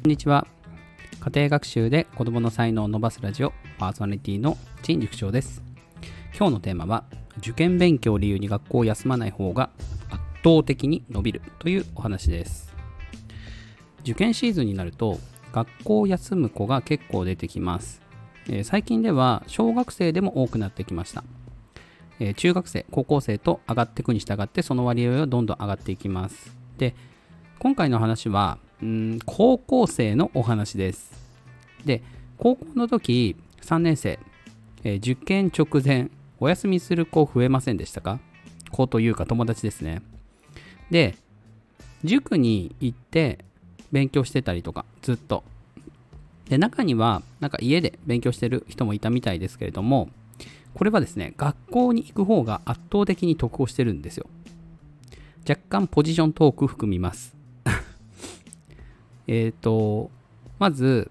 こんにちは。家庭学習で子供の才能を伸ばすラジオパーソナリティの陳塾長です。今日のテーマは受験勉強を理由に学校を休まない方が圧倒的に伸びるというお話です。受験シーズンになると学校を休む子が結構出てきます。えー、最近では小学生でも多くなってきました。え、中学生、高校生と上がっていくに従ってその割合はどんどん上がっていきます。で、今回の話はうん高校生のお話です。で、高校の時、3年生、えー、受験直前、お休みする子増えませんでしたか？子というか友達ですね。で、塾に行って勉強してたりとか、ずっと。で、中には、なんか家で勉強してる人もいたみたいですけれども、これはですね、学校に行く方が圧倒的に得をしてるんですよ。若干ポジショントーク含みます。えっと、まず、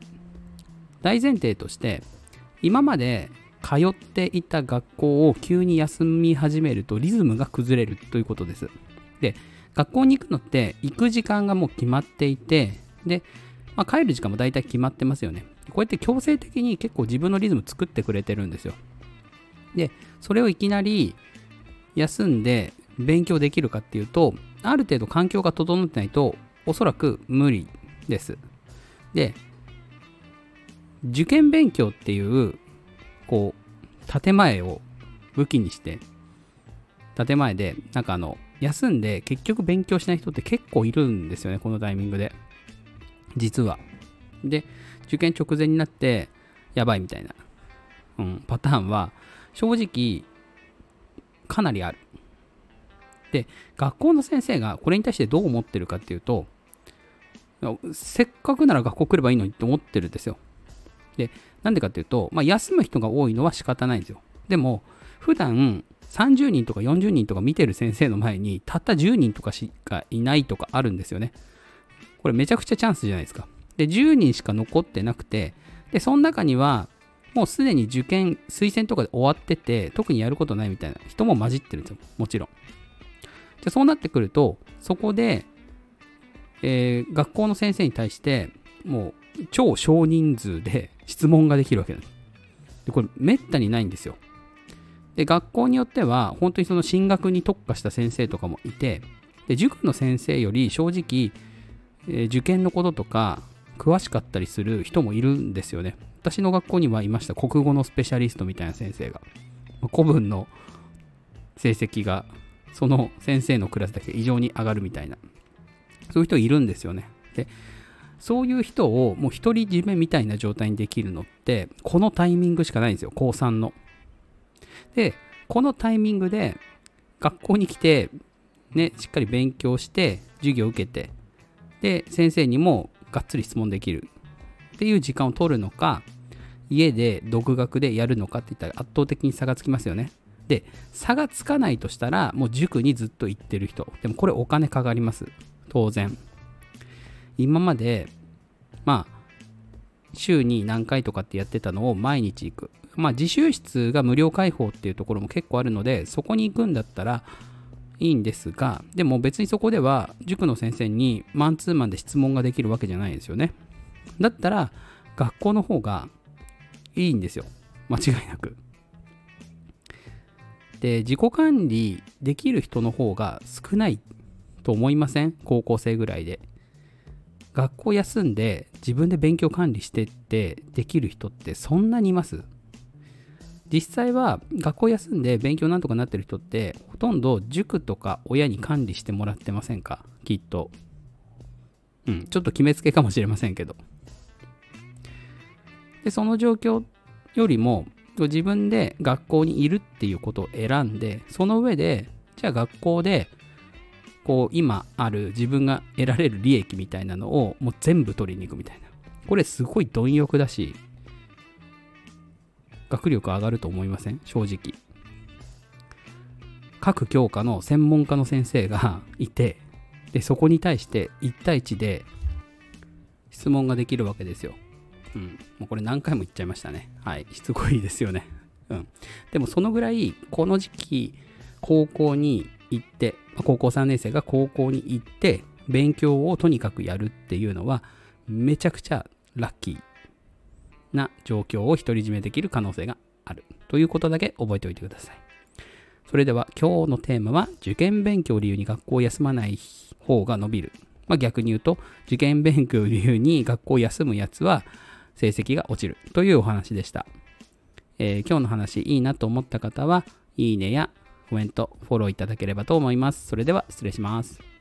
大前提として、今まで通っていた学校を急に休み始めるとリズムが崩れるということです。で、学校に行くのって行く時間がもう決まっていて、で、まあ、帰る時間も大体決まってますよね。こうやって強制的に結構自分のリズム作ってくれてるんですよ。で、それをいきなり休んで勉強できるかっていうと、ある程度環境が整ってないと、おそらく無理です。で、受験勉強っていう、こう、建前を武器にして、建前で、なんかあの、休んで結局勉強しない人って結構いるんですよね、このタイミングで。実は。で、受験直前になって、やばいみたいな、うん、パターンは、正直、かなりある。で、学校の先生がこれに対してどう思ってるかっていうと、せっかくなら学校来ればいいのにって思ってるんですよ。で、なんでかっていうと、まあ、休む人が多いのは仕方ないんですよ。でも、普段30人とか40人とか見てる先生の前に、たった10人とかしかいないとかあるんですよね。これめちゃくちゃチャンスじゃないですか。で、10人しか残ってなくて、で、その中には、もうすでに受験、推薦とかで終わってて、特にやることないみたいな人も混じってるんですよ。もちろん。じゃそうなってくると、そこで、えー、学校の先生に対して、もう超少人数で質問ができるわけです。で、これめったにないんですよ。で、学校によっては、本当にその進学に特化した先生とかもいて、で、塾の先生より正直、えー、受験のこととか、詳しかったりする人もいるんですよね。私の学校にはいました。国語のスペシャリストみたいな先生が。古文の成績が、その先生のクラスだけ異常に上がるみたいな。そういう人いるんですよね。で、そういう人をもう独り占めみたいな状態にできるのって、このタイミングしかないんですよ、高3の。で、このタイミングで学校に来て、ね、しっかり勉強して、授業を受けて、で、先生にもがっつり質問できるっていう時間を取るのか、家で独学でやるのかって言ったら圧倒的に差がつきますよね。で、差がつかないとしたら、もう塾にずっと行ってる人。でもこれお金かかります。当然。今まで、まあ、週に何回とかってやってたのを毎日行く。まあ、自習室が無料開放っていうところも結構あるので、そこに行くんだったらいいんですが、でも別にそこでは塾の先生にマンツーマンで質問ができるわけじゃないですよね。だったら、学校の方がいいんですよ。間違いなく。で、自己管理できる人の方が少ないと思いません？高校生ぐらいで。学校休んで自分で勉強管理してってできる人ってそんなにいます？実際は学校休んで勉強なんとかなってる人ってほとんど塾とか親に管理してもらってませんか？きっと。うん、ちょっと決めつけかもしれませんけど。で、その状況よりも自分で学校にいるっていうことを選んで、その上で、じゃあ学校でこう今ある自分が得られる利益みたいなのをもう全部取りに行くみたいな。これすごい貪欲だし、学力上がると思いません？正直。各教科の専門家の先生が いて、で、そこに対して1対1で質問ができるわけですよ。うん。もうこれ何回も言っちゃいましたね。はい。しつこいですよね。うん。でもそのぐらい、この時期、高校に行って、高校3年生が高校に行って、勉強をとにかくやるっていうのは、めちゃくちゃラッキーな状況を独り占めできる可能性があるということだけ覚えておいてください。それでは今日のテーマは受験勉強を理由に学校を休まない方が伸びる。まあ、逆に言うと受験勉強を理由に学校を休むやつは成績が落ちるというお話でした。えー、今日の話いいなと思った方はいいねやコメント、フォローいただければと思います。それでは失礼します。